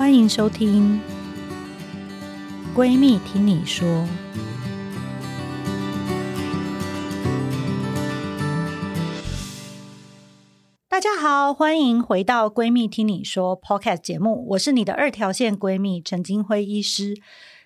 欢迎收听《闺蜜听你说》。大家好，欢迎回到《闺蜜听你说》Podcast 节目，我是你的二条线闺蜜陈金辉医师。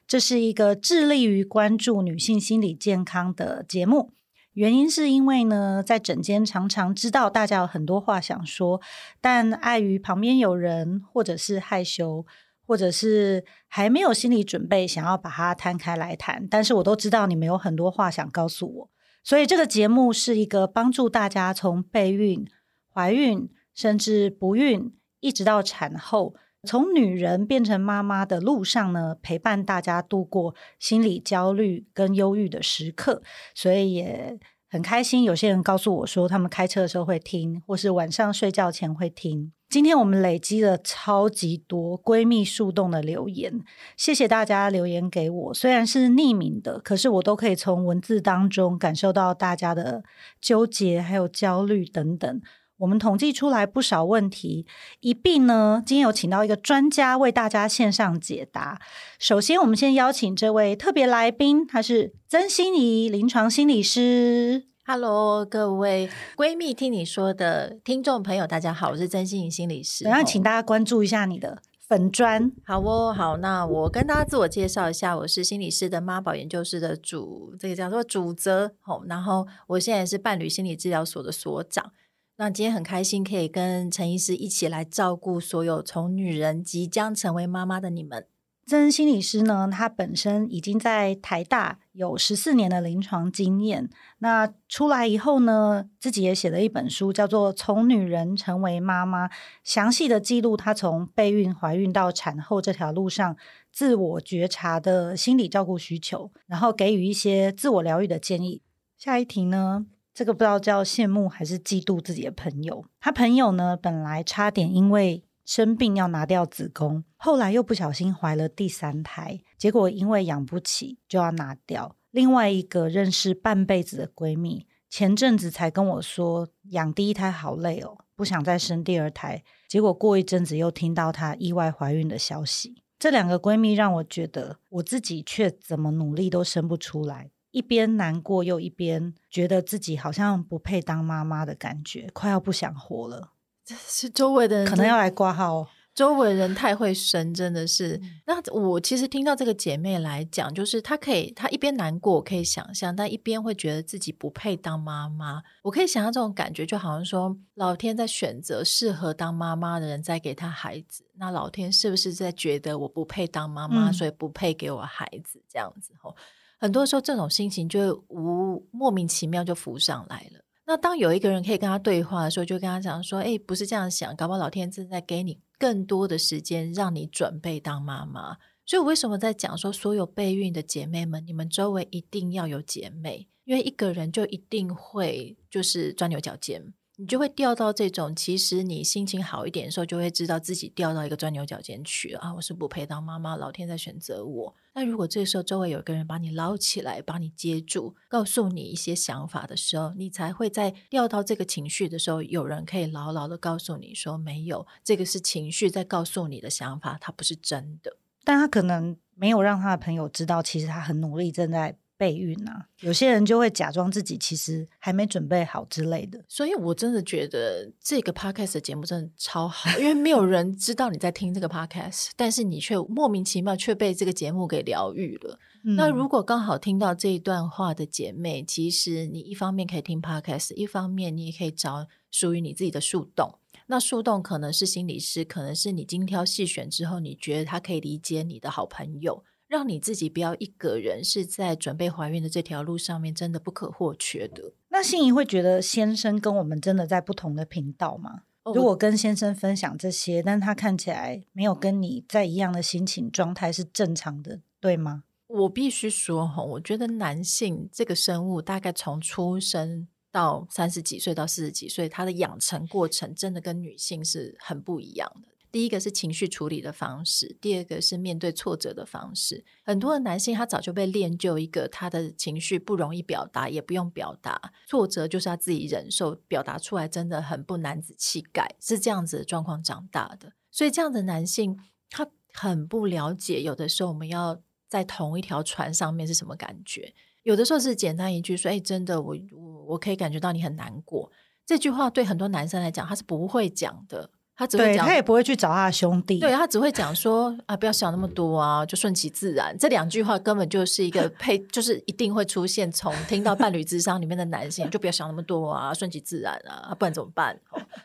这是一个致力于关注女性心理健康的节目。原因是因为呢，在诊间常常知道大家有很多话想说，但碍于旁边有人，或者是害羞，或者是还没有心理准备，想要把它摊开来谈。但是我都知道你们有很多话想告诉我，所以这个节目是一个帮助大家从备孕、怀孕，甚至不孕，一直到产后，从女人变成妈妈的路上呢，陪伴大家度过心理焦虑跟忧郁的时刻，所以也很开心。有些人告诉我说，他们开车的时候会听，或是晚上睡觉前会听。今天我们累积了超级多闺蜜树洞的留言，谢谢大家留言给我。虽然是匿名的，可是我都可以从文字当中感受到大家的纠结，还有焦虑等等。我们统计出来不少问题，一并呢，今天有请到一个专家为大家线上解答。首先，我们先邀请这位特别来宾，他是曾心怡临床心理师。Hello，各位闺蜜听你说的听众朋友，大家好，我是曾心怡心理师。然后，请大家关注一下你的粉专。好哦，好，那我跟大家自我介绍一下，我是心理师的妈宝研究室的主，这个叫做主责。好，然后我现在是伴侣心理治疗所的所长。那今天很开心，可以跟陈医师一起来照顾所有从女人即将成为妈妈的你们。曾心理师呢，他本身已经在台大有十四年的临床经验。那出来以后呢，自己也写了一本书，叫做《从女人成为妈妈》，详细的记录他从备孕、怀孕到产后这条路上自我觉察的心理照顾需求，然后给予一些自我疗愈的建议。下一题呢？这个不知道叫羡慕还是嫉妒自己的朋友。他朋友呢，本来差点因为生病要拿掉子宫，后来又不小心怀了第三胎，结果因为养不起就要拿掉。另外一个认识半辈子的闺蜜，前阵子才跟我说，养第一胎好累哦，不想再生第二胎。结果过一阵子又听到她意外怀孕的消息。这两个闺蜜让我觉得，我自己却怎么努力都生不出来。一边难过，又一边觉得自己好像不配当妈妈的感觉，快要不想活了。这是周围的人可能要来挂号。周围人太会生，真的是。嗯、那我其实听到这个姐妹来讲，就是她可以，她一边难过，我可以想象，但一边会觉得自己不配当妈妈。我可以想象这种感觉，就好像说，老天在选择适合当妈妈的人，在给她孩子。那老天是不是在觉得我不配当妈妈，嗯、所以不配给我孩子？这样子吼。很多时候，这种心情就会无莫名其妙就浮上来了。那当有一个人可以跟他对话的时候，就跟他讲说：“哎，不是这样想，搞不好老天正在给你更多的时间，让你准备当妈妈。”所以，我为什么在讲说，所有备孕的姐妹们，你们周围一定要有姐妹，因为一个人就一定会就是钻牛角尖。你就会掉到这种，其实你心情好一点的时候，就会知道自己掉到一个钻牛角尖去啊！我是不配当妈妈，老天在选择我。那如果这时候周围有一个人把你捞起来，把你接住，告诉你一些想法的时候，你才会在掉到这个情绪的时候，有人可以牢牢的告诉你说：没有，这个是情绪在告诉你的想法，它不是真的。但他可能没有让他的朋友知道，其实他很努力，正在。备孕啊，有些人就会假装自己其实还没准备好之类的，所以我真的觉得这个 podcast 的节目真的超好，因为没有人知道你在听这个 podcast，但是你却莫名其妙却被这个节目给疗愈了。嗯、那如果刚好听到这一段话的姐妹，其实你一方面可以听 podcast，一方面你也可以找属于你自己的树洞。那树洞可能是心理师，可能是你精挑细选之后，你觉得他可以理解你的好朋友。让你自己不要一个人是在准备怀孕的这条路上面，真的不可或缺的。那心仪会觉得先生跟我们真的在不同的频道吗？哦、如果跟先生分享这些，但他看起来没有跟你在一样的心情状态，是正常的，对吗？我必须说哈，我觉得男性这个生物大概从出生到三十几岁到四十几岁，他的养成过程真的跟女性是很不一样的。第一个是情绪处理的方式，第二个是面对挫折的方式。很多的男性他早就被练就一个他的情绪不容易表达，也不用表达，挫折就是他自己忍受，表达出来真的很不男子气概，是这样子的状况长大的。所以这样的男性他很不了解，有的时候我们要在同一条船上面是什么感觉。有的时候是简单一句说：“哎，真的，我我我可以感觉到你很难过。”这句话对很多男生来讲，他是不会讲的。他只会讲，他也不会去找他的兄弟。对，他只会讲说：“啊，不要想那么多啊，就顺其自然。”这两句话根本就是一个配，就是一定会出现。从听到伴侣智商里面的男性，就不要想那么多啊，顺其自然啊，不然怎么办？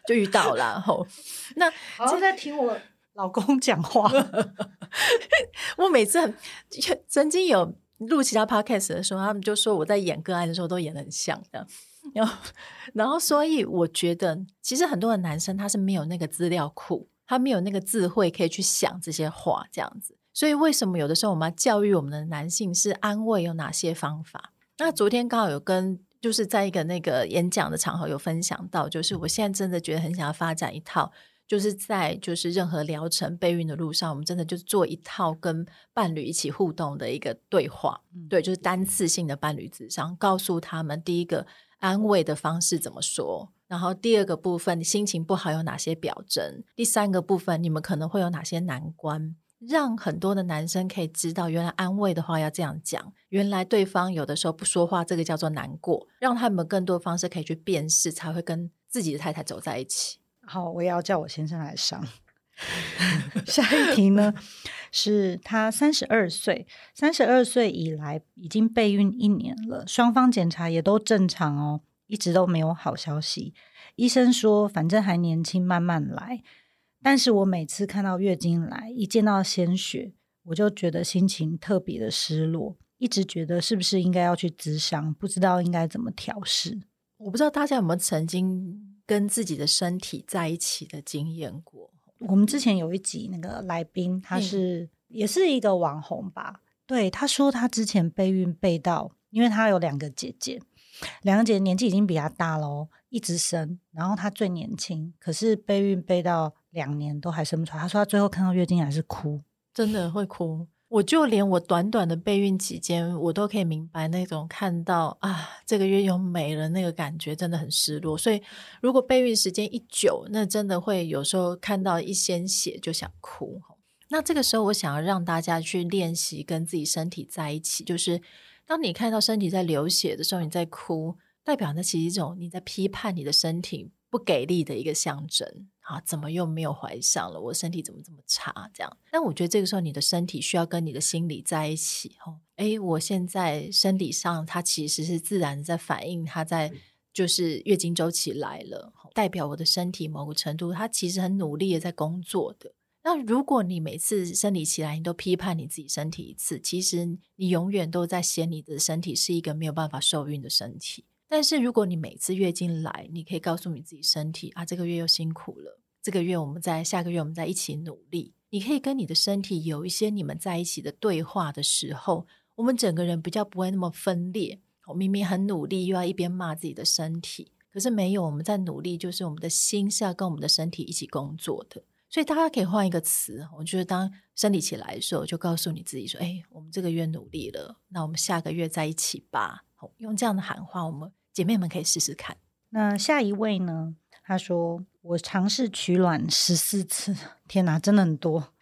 就遇到了。吼，那正在听我老公讲话。我每次很曾经有录其他 podcast 的时候，他们就说我在演个案的时候都演的很像的。然后，然后，所以我觉得，其实很多的男生他是没有那个资料库，他没有那个智慧可以去想这些话，这样子。所以，为什么有的时候我们要教育我们的男性是安慰有哪些方法？那昨天刚好有跟，就是在一个那个演讲的场合有分享到，就是我现在真的觉得很想要发展一套，就是在就是任何疗程备孕的路上，我们真的就是做一套跟伴侣一起互动的一个对话，对，就是单次性的伴侣智商，告诉他们第一个。安慰的方式怎么说？然后第二个部分，你心情不好有哪些表征？第三个部分，你们可能会有哪些难关？让很多的男生可以知道，原来安慰的话要这样讲。原来对方有的时候不说话，这个叫做难过。让他们更多方式可以去辨识，才会跟自己的太太走在一起。好，我也要叫我先生来上。下一题呢，是他三十二岁，三十二岁以来已经备孕一年了，双方检查也都正常哦，一直都没有好消息。医生说反正还年轻，慢慢来。但是我每次看到月经来，一见到鲜血，我就觉得心情特别的失落，一直觉得是不是应该要去咨商，不知道应该怎么调试。我不知道大家有没有曾经跟自己的身体在一起的经验过。我们之前有一集那个来宾，他是、嗯、也是一个网红吧？对，他说他之前备孕备到，因为他有两个姐姐，两个姐姐年纪已经比他大咯，一直生，然后他最年轻，可是备孕备到两年都还生不出来。他说他最后看到月经还是哭，真的会哭。我就连我短短的备孕期间，我都可以明白那种看到啊，这个月又没了那个感觉，真的很失落。所以，如果备孕时间一久，那真的会有时候看到一鲜血就想哭。那这个时候，我想要让大家去练习跟自己身体在一起，就是当你看到身体在流血的时候，你在哭，代表那其实一种你在批判你的身体不给力的一个象征。啊，怎么又没有怀上了？我身体怎么这么差？这样，但我觉得这个时候你的身体需要跟你的心理在一起。哦，诶，我现在身体上它其实是自然在反映，它在就是月经周期来了，代表我的身体某个程度它其实很努力的在工作的。那如果你每次生理期来你都批判你自己身体一次，其实你永远都在嫌你的身体是一个没有办法受孕的身体。但是如果你每次月经来，你可以告诉你自己身体啊，这个月又辛苦了。这个月我们在，下个月我们在一起努力。你可以跟你的身体有一些你们在一起的对话的时候，我们整个人比较不会那么分裂。我明明很努力，又要一边骂自己的身体，可是没有，我们在努力，就是我们的心是要跟我们的身体一起工作的。所以大家可以换一个词，我觉得当生理期来的时候，就告诉你自己说：“哎，我们这个月努力了，那我们下个月在一起吧。”用这样的喊话，我们姐妹们可以试试看。那下一位呢？他说：“我尝试取卵十四次，天哪，真的很多。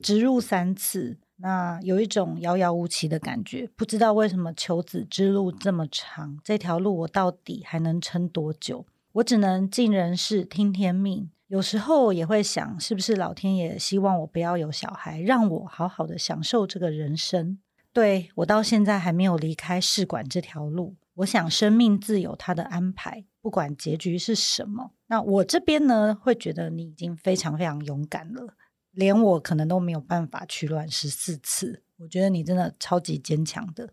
植入三次，那有一种遥遥无期的感觉。不知道为什么求子之路这么长，这条路我到底还能撑多久？我只能尽人事，听天命。有时候也会想，是不是老天爷希望我不要有小孩，让我好好的享受这个人生？对，我到现在还没有离开试管这条路。我想，生命自有它的安排。”不管结局是什么，那我这边呢，会觉得你已经非常非常勇敢了，连我可能都没有办法取卵十四次。我觉得你真的超级坚强的。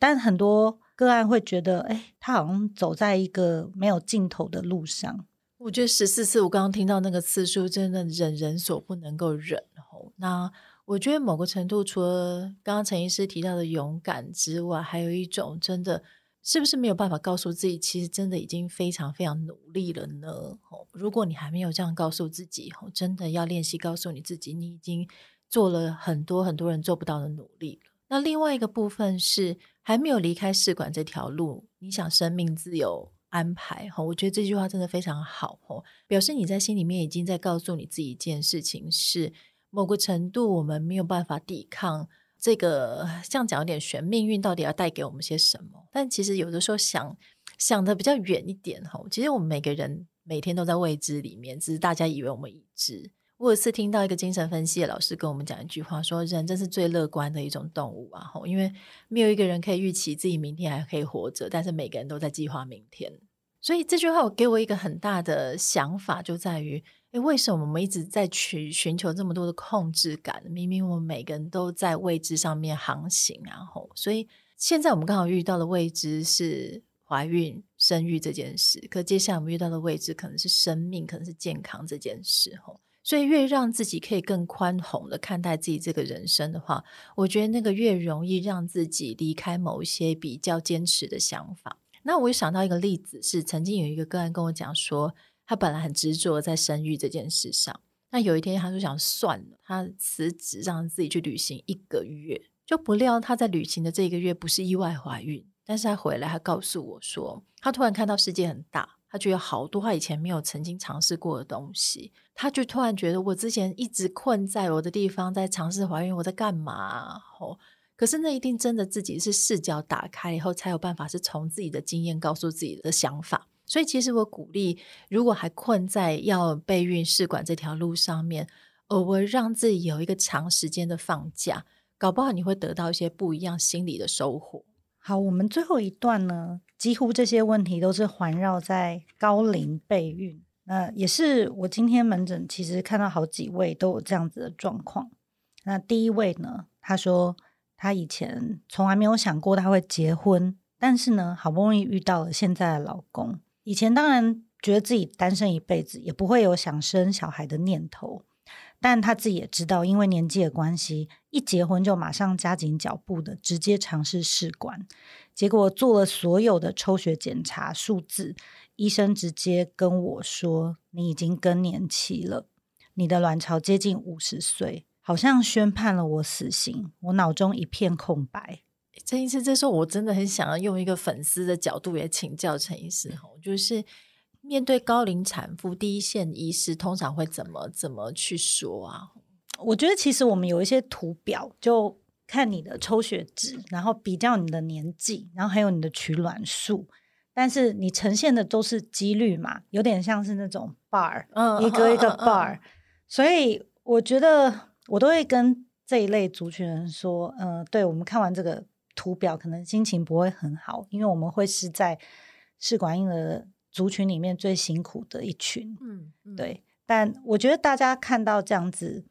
但很多个案会觉得，哎，他好像走在一个没有尽头的路上。我觉得十四次，我刚刚听到那个次数，真的忍人所不能够忍。那我觉得某个程度，除了刚刚陈医师提到的勇敢之外，还有一种真的。是不是没有办法告诉自己，其实真的已经非常非常努力了呢？如果你还没有这样告诉自己，真的要练习告诉你自己，你已经做了很多很多人做不到的努力。那另外一个部分是还没有离开试管这条路，你想生命自有安排。我觉得这句话真的非常好，表示你在心里面已经在告诉你自己一件事情是。某个程度我们没有办法抵抗这个，这样讲有点玄，命运到底要带给我们些什么？但其实有的时候想想的比较远一点哈，其实我们每个人每天都在未知里面，只是大家以为我们已知。我有一次听到一个精神分析的老师跟我们讲一句话，说人真是最乐观的一种动物啊！因为没有一个人可以预期自己明天还可以活着，但是每个人都在计划明天。所以这句话我给我一个很大的想法，就在于：诶，为什么我们一直在去寻求这么多的控制感？明明我们每个人都在未知上面航行，然后，所以现在我们刚好遇到的未知是怀孕、生育这件事，可接下来我们遇到的未知可能是生命，可能是健康这件事，吼。所以，越让自己可以更宽宏的看待自己这个人生的话，我觉得那个越容易让自己离开某一些比较坚持的想法。那我又想到一个例子，是曾经有一个个案跟我讲说，他本来很执着在生育这件事上，那有一天他就想算了，他辞职让自己去旅行一个月，就不料他在旅行的这一个月不是意外怀孕，但是他回来，他告诉我说，他突然看到世界很大。他觉得好多他以前没有曾经尝试过的东西，他就突然觉得我之前一直困在我的地方，在尝试怀孕，我在干嘛？哦，可是那一定真的自己是视角打开以后才有办法，是从自己的经验告诉自己的想法。所以其实我鼓励，如果还困在要备孕试管这条路上面，偶尔让自己有一个长时间的放假，搞不好你会得到一些不一样心理的收获。好，我们最后一段呢，几乎这些问题都是环绕在高龄备孕。那也是我今天门诊其实看到好几位都有这样子的状况。那第一位呢，他说他以前从来没有想过他会结婚，但是呢，好不容易遇到了现在的老公。以前当然觉得自己单身一辈子，也不会有想生小孩的念头。但他自己也知道，因为年纪的关系，一结婚就马上加紧脚步的直接尝试试管，结果做了所有的抽血检查数字，医生直接跟我说：“你已经更年期了，你的卵巢接近五十岁，好像宣判了我死刑。”我脑中一片空白。陈医师，这时候我真的很想要用一个粉丝的角度也请教陈医师，就是。面对高龄产妇，第一线医师通常会怎么怎么去说啊？我觉得其实我们有一些图表，就看你的抽血值，然后比较你的年纪，然后还有你的取卵数，但是你呈现的都是几率嘛，有点像是那种 bar，嗯，一个一个 bar。所以我觉得我都会跟这一类族群人说，嗯、呃，对，我们看完这个图表，可能心情不会很好，因为我们会是在试管婴儿。族群里面最辛苦的一群，嗯，嗯，对。但我觉得大家看到这样子，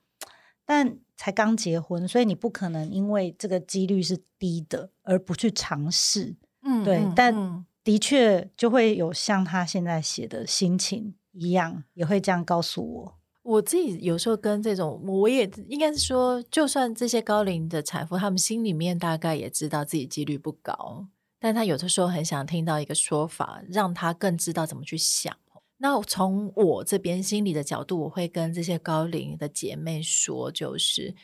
但才刚结婚，所以你不可能因为这个几率是低的而不去尝试，嗯，对。嗯，但的确就会有像他现在写的心情一样，也会这样告诉我。我自己有时候跟这种，我也应该是说，就算这些高龄的产妇，他们心里面大概也知道自己几率不高。但他有的时候很想听到一个说法，让他更知道怎么去想。那从我这边心理的角度，我会跟这些高龄的姐妹说，就是，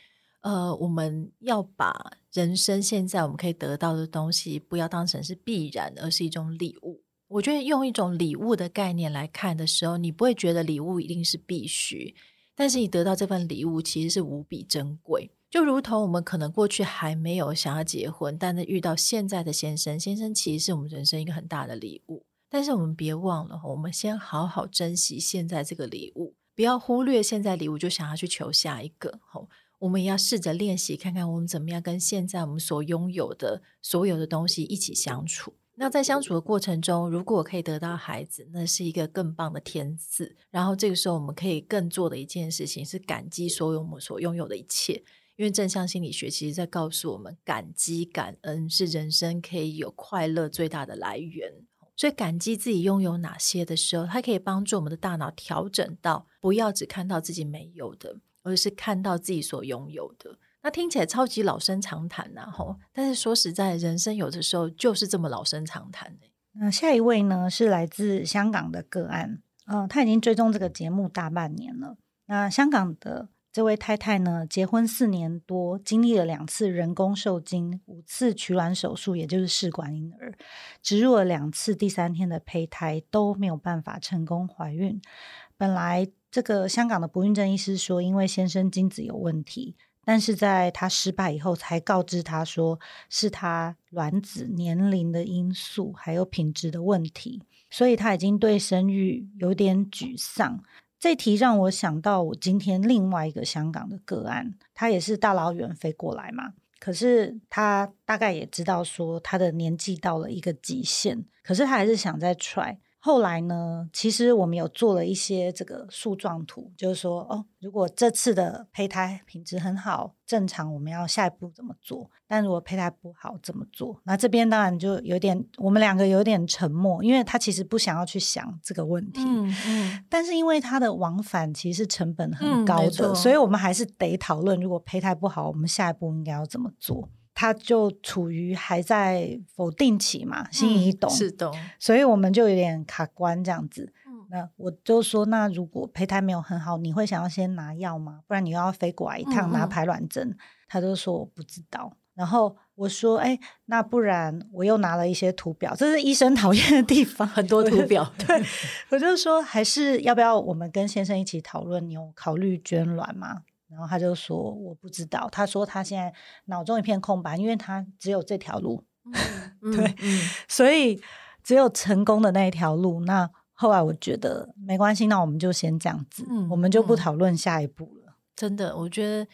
呃，我们要把人生现在我们可以得到的东西，不要当成是必然，而是一种礼物。我觉得用一种礼物的概念来看的时候，你不会觉得礼物一定是必须，但是你得到这份礼物其实是无比珍贵。就如同我们可能过去还没有想要结婚，但是遇到现在的先生，先生其实是我们人生一个很大的礼物。但是我们别忘了，我们先好好珍惜现在这个礼物，不要忽略现在礼物就想要去求下一个。吼，我们也要试着练习，看看我们怎么样跟现在我们所拥有的所有的东西一起相处。那在相处的过程中，如果可以得到孩子，那是一个更棒的天赐。然后这个时候，我们可以更做的一件事情是感激所有我们所拥有的一切。因为正向心理学其实在告诉我们，感激、感恩是人生可以有快乐最大的来源。所以，感激自己拥有哪些的时候，它可以帮助我们的大脑调整到不要只看到自己没有的，而是看到自己所拥有的。那听起来超级老生常谈呐，吼！但是说实在，人生有的时候就是这么老生常谈。那下一位呢，是来自香港的个案，嗯、他已经追踪这个节目大半年了。那香港的。这位太太呢，结婚四年多，经历了两次人工受精、五次取卵手术，也就是试管婴儿，植入了两次第三天的胚胎，都没有办法成功怀孕。本来这个香港的不孕症医师说，因为先生精子有问题，但是在他失败以后，才告知他说是他卵子年龄的因素，还有品质的问题，所以他已经对生育有点沮丧。这题让我想到我今天另外一个香港的个案，他也是大老远飞过来嘛。可是他大概也知道说他的年纪到了一个极限，可是他还是想再 try。后来呢，其实我们有做了一些这个树状图，就是说，哦，如果这次的胚胎品质很好，正常，我们要下一步怎么做？但如果胚胎不好，怎么做？那这边当然就有点，我们两个有点沉默，因为他其实不想要去想这个问题。嗯嗯。但是因为他的往返其实是成本很高的，嗯，所以我们还是得讨论，如果胚胎不好，我们下一步应该要怎么做？他就处于还在否定期嘛，心里一动，是的，所以我们就有点卡关这样子。嗯，那我就说，那如果胚胎没有很好，你会想要先拿药吗？不然你又要飞过来一趟拿排卵针。他就说我不知道。然后我说，哎，那不然我又拿了一些图表，这是医生讨厌的地方，很多图表。对，我就说，还是要不要我们跟先生一起讨论？你有考虑捐卵吗？然后他就说我不知道，他说他现在脑中一片空白，因为他只有这条路，嗯、对、嗯，所以只有成功的那一条路。那后来我觉得没关系，那我们就先这样子，嗯、我们就不讨论下一步了。真的，我觉得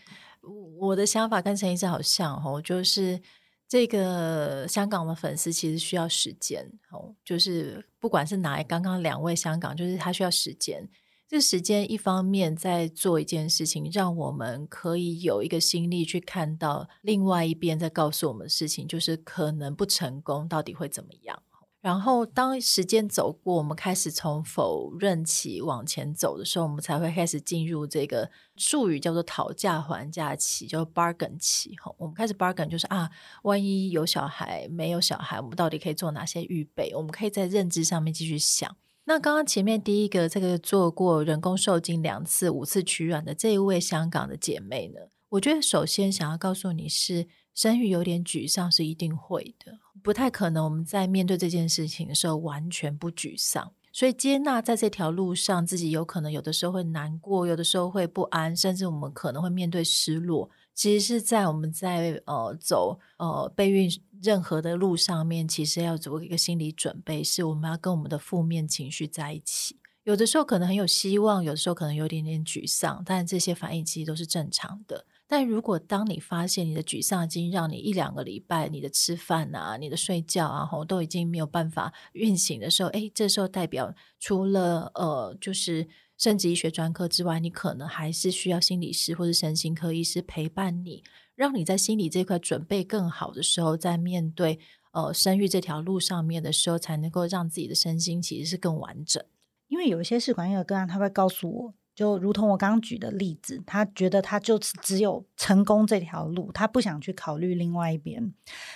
我的想法跟陈医师好像哦，就是这个香港的粉丝其实需要时间哦，就是不管是哪一刚刚两位香港，就是他需要时间。这时间一方面在做一件事情，让我们可以有一个心力去看到另外一边在告诉我们的事情，就是可能不成功到底会怎么样。然后当时间走过，我们开始从否认期往前走的时候，我们才会开始进入这个术语叫做讨价还价期，叫 bargain 期。我们开始 bargain 就是啊，万一有小孩没有小孩，我们到底可以做哪些预备？我们可以在认知上面继续想。那刚刚前面第一个这个做过人工受精两次、五次取卵的这一位香港的姐妹呢，我觉得首先想要告诉你是生育有点沮丧是一定会的，不太可能我们在面对这件事情的时候完全不沮丧，所以接纳在这条路上自己有可能有的时候会难过，有的时候会不安，甚至我们可能会面对失落。其实是在我们在呃走呃备孕任何的路上面，其实要做一个心理准备，是我们要跟我们的负面情绪在一起。有的时候可能很有希望，有的时候可能有点点沮丧，但这些反应其实都是正常的。但如果当你发现你的沮丧已经让你一两个礼拜，你的吃饭啊、你的睡觉啊，吼都已经没有办法运行的时候，诶，这时候代表除了呃就是。生殖医学专科之外，你可能还是需要心理师或者身心科医师陪伴你，让你在心理这块准备更好的时候，在面对呃生育这条路上面的时候，才能够让自己的身心其实是更完整。因为有一些试管婴儿个案，他会告诉我，就如同我刚刚举的例子，他觉得他就只有成功这条路，他不想去考虑另外一边。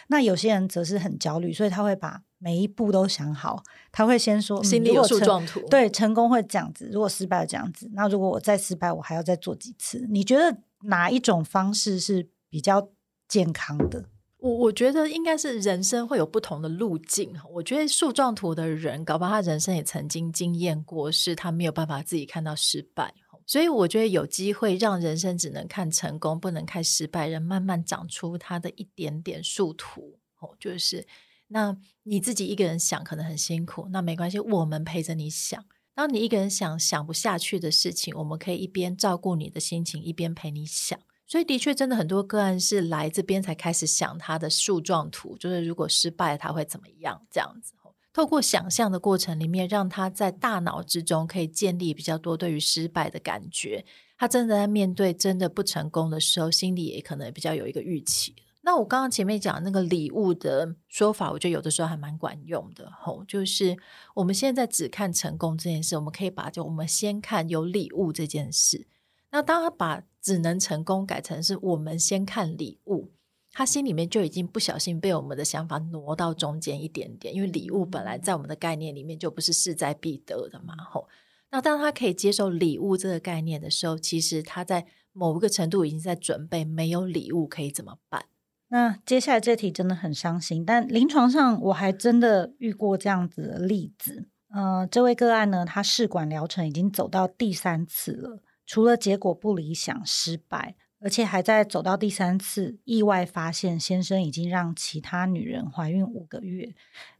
那有些人则是很焦虑，所以他会把。每一步都想好，他会先说心里有树状图，对，成功会这样子，如果失败了这样子，那如果我再失败，我还要再做几次？你觉得哪一种方式是比较健康的？我我觉得应该是人生会有不同的路径。我觉得树状图的人，搞不好他人生也曾经经验过，是他没有办法自己看到失败，所以我觉得有机会让人生只能看成功，不能看失败，人慢慢长出他的一点点树图，哦，就是。那你自己一个人想可能很辛苦，那没关系，我们陪着你想。当你一个人想想不下去的事情，我们可以一边照顾你的心情，一边陪你想。所以的确，真的很多个案是来这边才开始想他的树状图，就是如果失败他会怎么样这样子。透过想象的过程里面，让他在大脑之中可以建立比较多对于失败的感觉。他真的在面对真的不成功的时候，心里也可能比较有一个预期。那我刚刚前面讲那个礼物的说法，我觉得有的时候还蛮管用的吼，就是我们现在只看成功这件事，我们可以把就我们先看有礼物这件事。那当他把只能成功改成是我们先看礼物，他心里面就已经不小心被我们的想法挪到中间一点点，因为礼物本来在我们的概念里面就不是势在必得的嘛吼。那当他可以接受礼物这个概念的时候，其实他在某一个程度已经在准备没有礼物可以怎么办。那接下来这题真的很伤心，但临床上我还真的遇过这样子的例子。呃，这位个案呢，他试管疗程已经走到第三次了，除了结果不理想、失败，而且还在走到第三次，意外发现先生已经让其他女人怀孕五个月。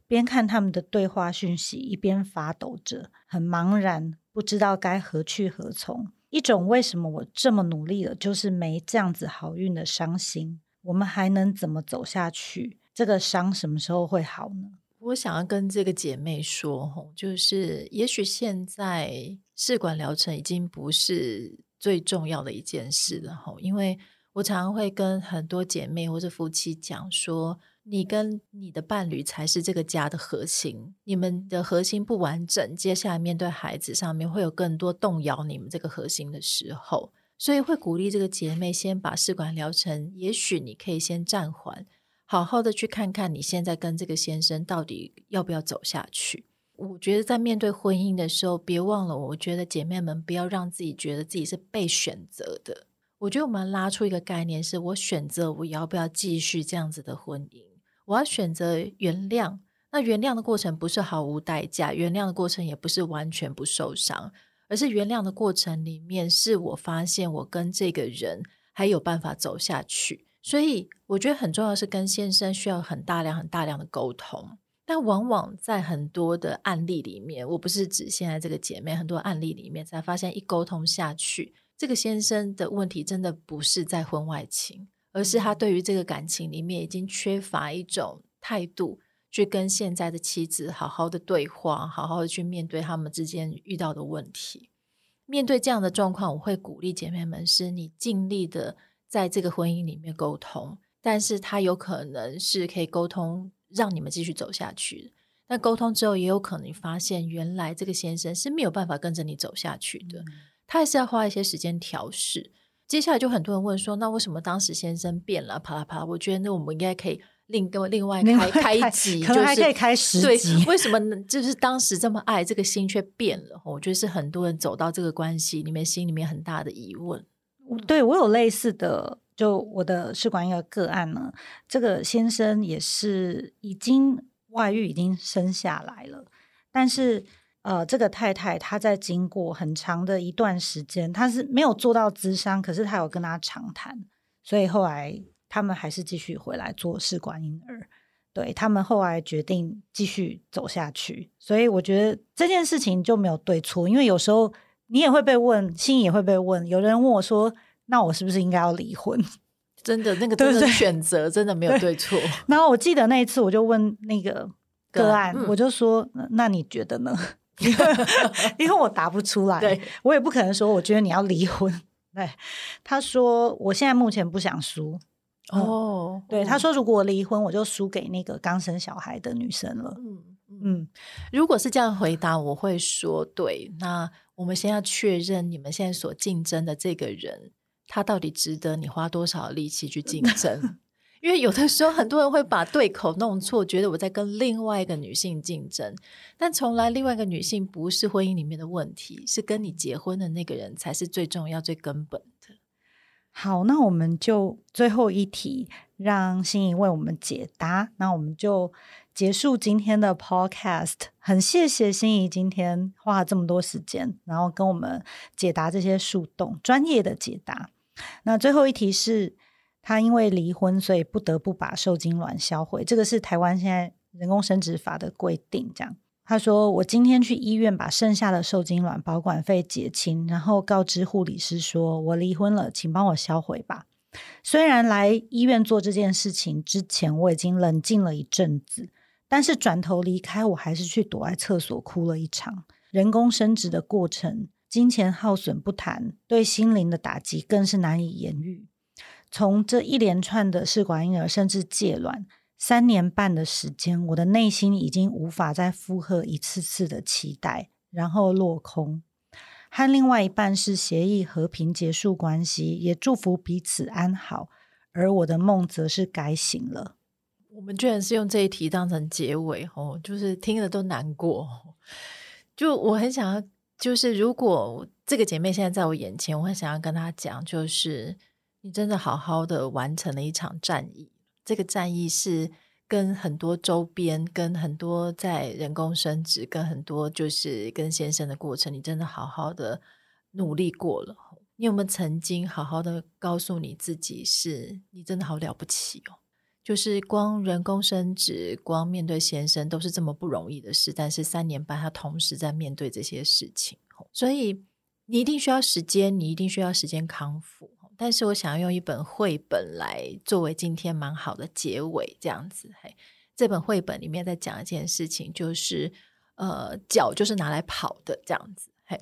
边看他们的对话讯息，一边发抖着，很茫然，不知道该何去何从。一种为什么我这么努力了，就是没这样子好运的伤心。我们还能怎么走下去？这个伤什么时候会好呢？我想要跟这个姐妹说，就是也许现在试管疗程已经不是最重要的一件事了，因为我常常会跟很多姐妹或者夫妻讲说，你跟你的伴侣才是这个家的核心，你们的核心不完整，接下来面对孩子上面会有更多动摇你们这个核心的时候，所以会鼓励这个姐妹先把试管疗程，也许你可以先暂缓。好好的去看看你现在跟这个先生到底要不要走下去。我觉得在面对婚姻的时候，别忘了，我觉得姐妹们不要让自己觉得自己是被选择的。我觉得我们拉出一个概念，是我选择我要不要继续这样子的婚姻。我要选择原谅，那原谅的过程不是毫无代价，原谅的过程也不是完全不受伤，而是原谅的过程里面，是我发现我跟这个人还有办法走下去。所以我觉得很重要是跟先生需要很大量、很大量的沟通，但往往在很多的案例里面，我不是指现在这个姐妹，很多案例里面才发现，一沟通下去，这个先生的问题真的不是在婚外情，而是他对于这个感情里面已经缺乏一种态度，去跟现在的妻子好好的对话，好好的去面对他们之间遇到的问题。面对这样的状况，我会鼓励姐妹们是你尽力的。在这个婚姻里面沟通，但是他有可能是可以沟通，让你们继续走下去。但沟通之后，也有可能你发现，原来这个先生是没有办法跟着你走下去的，嗯、他还是要花一些时间调试。接下来就很多人问说，那为什么当时先生变了？啪啦啪啦，我觉得那我们应该可以另跟另外开开一集，可能还可以开十集。对，为什么呢？就是当时这么爱，这个心却变了？我觉得是很多人走到这个关系里面，心里面很大的疑问。对，我有类似的，就我的试管婴儿个案呢，这个先生也是已经外遇，已经生下来了，但是呃，这个太太她在经过很长的一段时间，她是没有做到咨商，可是她有跟他长谈，所以后来他们还是继续回来做试管婴儿，对，他们后来决定继续走下去，所以我觉得这件事情就没有对错，因为有时候。你也会被问，心也会被问。有人问我说：“那我是不是应该要离婚？” 真的，那个真的选择真的没有对错。然后我记得那一次，我就问那个个案，嗯、我就说：“那你觉得呢？” 因为我答不出来，对我也不可能说我觉得你要离婚。对，他说：“我现在目前不想输。”哦，对，他说：“如果我离婚，我就输给那个刚生小孩的女生了。”嗯嗯，如果是这样回答，我会说：“对。”那我们先要确认你们现在所竞争的这个人，他到底值得你花多少力气去竞争？因为有的时候很多人会把对口弄错，觉得我在跟另外一个女性竞争，但从来另外一个女性不是婚姻里面的问题，是跟你结婚的那个人才是最重要、最根本的。好，那我们就最后一题，让心怡为我们解答。那我们就。结束今天的 podcast，很谢谢心怡今天花了这么多时间，然后跟我们解答这些树洞，专业的解答。那最后一题是，他因为离婚，所以不得不把受精卵销毁，这个是台湾现在人工生殖法的规定。这样，他说：“我今天去医院把剩下的受精卵保管费结清，然后告知护理师说我离婚了，请帮我销毁吧。”虽然来医院做这件事情之前，我已经冷静了一阵子。但是转头离开，我还是去躲在厕所哭了一场。人工生殖的过程，金钱耗损不谈，对心灵的打击更是难以言喻。从这一连串的试管婴儿，甚至借卵，三年半的时间，我的内心已经无法再负荷一次次的期待，然后落空。和另外一半是协议和平结束关系，也祝福彼此安好，而我的梦则是改醒了。我们居然是用这一题当成结尾哦，就是听了都难过。就我很想要，就是如果这个姐妹现在在我眼前，我很想要跟她讲，就是你真的好好的完成了一场战役。这个战役是跟很多周边，跟很多在人工生殖，跟很多就是跟先生的过程，你真的好好的努力过了。你有没有曾经好好的告诉你自己是，是你真的好了不起哦？就是光人工生殖，光面对先生都是这么不容易的事，但是三年半他同时在面对这些事情，所以你一定需要时间，你一定需要时间康复。但是我想要用一本绘本来作为今天蛮好的结尾，这样子。嘿，这本绘本里面在讲一件事情，就是呃，脚就是拿来跑的这样子。嘿，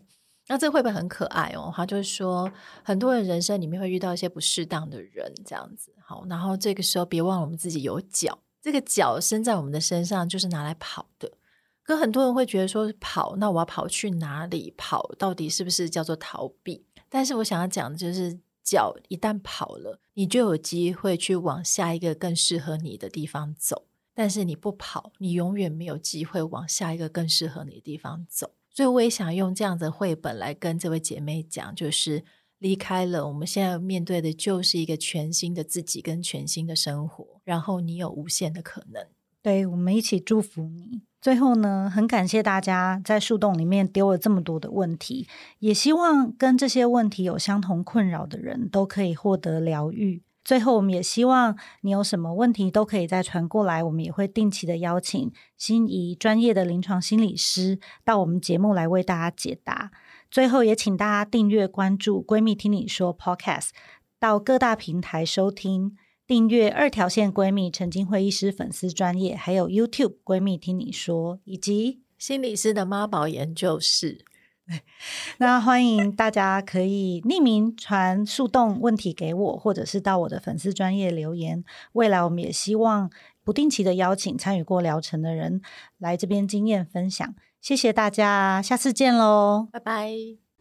那这个绘本很可爱哦，它就是说很多人人生里面会遇到一些不适当的人，这样子。好，然后这个时候别忘了我们自己有脚，这个脚生在我们的身上就是拿来跑的。可很多人会觉得说跑，那我要跑去哪里？跑到底是不是叫做逃避？但是我想要讲的就是。脚一旦跑了，你就有机会去往下一个更适合你的地方走。但是你不跑，你永远没有机会往下一个更适合你的地方走。所以我也想用这样的绘本来跟这位姐妹讲，就是离开了，我们现在面对的就是一个全新的自己跟全新的生活。然后你有无限的可能。对，我们一起祝福你。最后呢，很感谢大家在树洞里面丢了这么多的问题，也希望跟这些问题有相同困扰的人都可以获得疗愈。最后，我们也希望你有什么问题都可以再传过来，我们也会定期的邀请心仪专业的临床心理师到我们节目来为大家解答。最后，也请大家订阅关注“闺蜜听你说 ”Podcast，到各大平台收听。订阅二条线闺蜜陈菁徽医师粉丝专业，还有 YouTube 闺蜜听你说，以及心理师的妈宝研究室。那欢迎大家可以匿名传树洞问题给我，或者是到我的粉丝专业留言。未来我们也希望不定期的邀请参与过疗程的人来这边经验分享。谢谢大家，下次见喽，拜拜。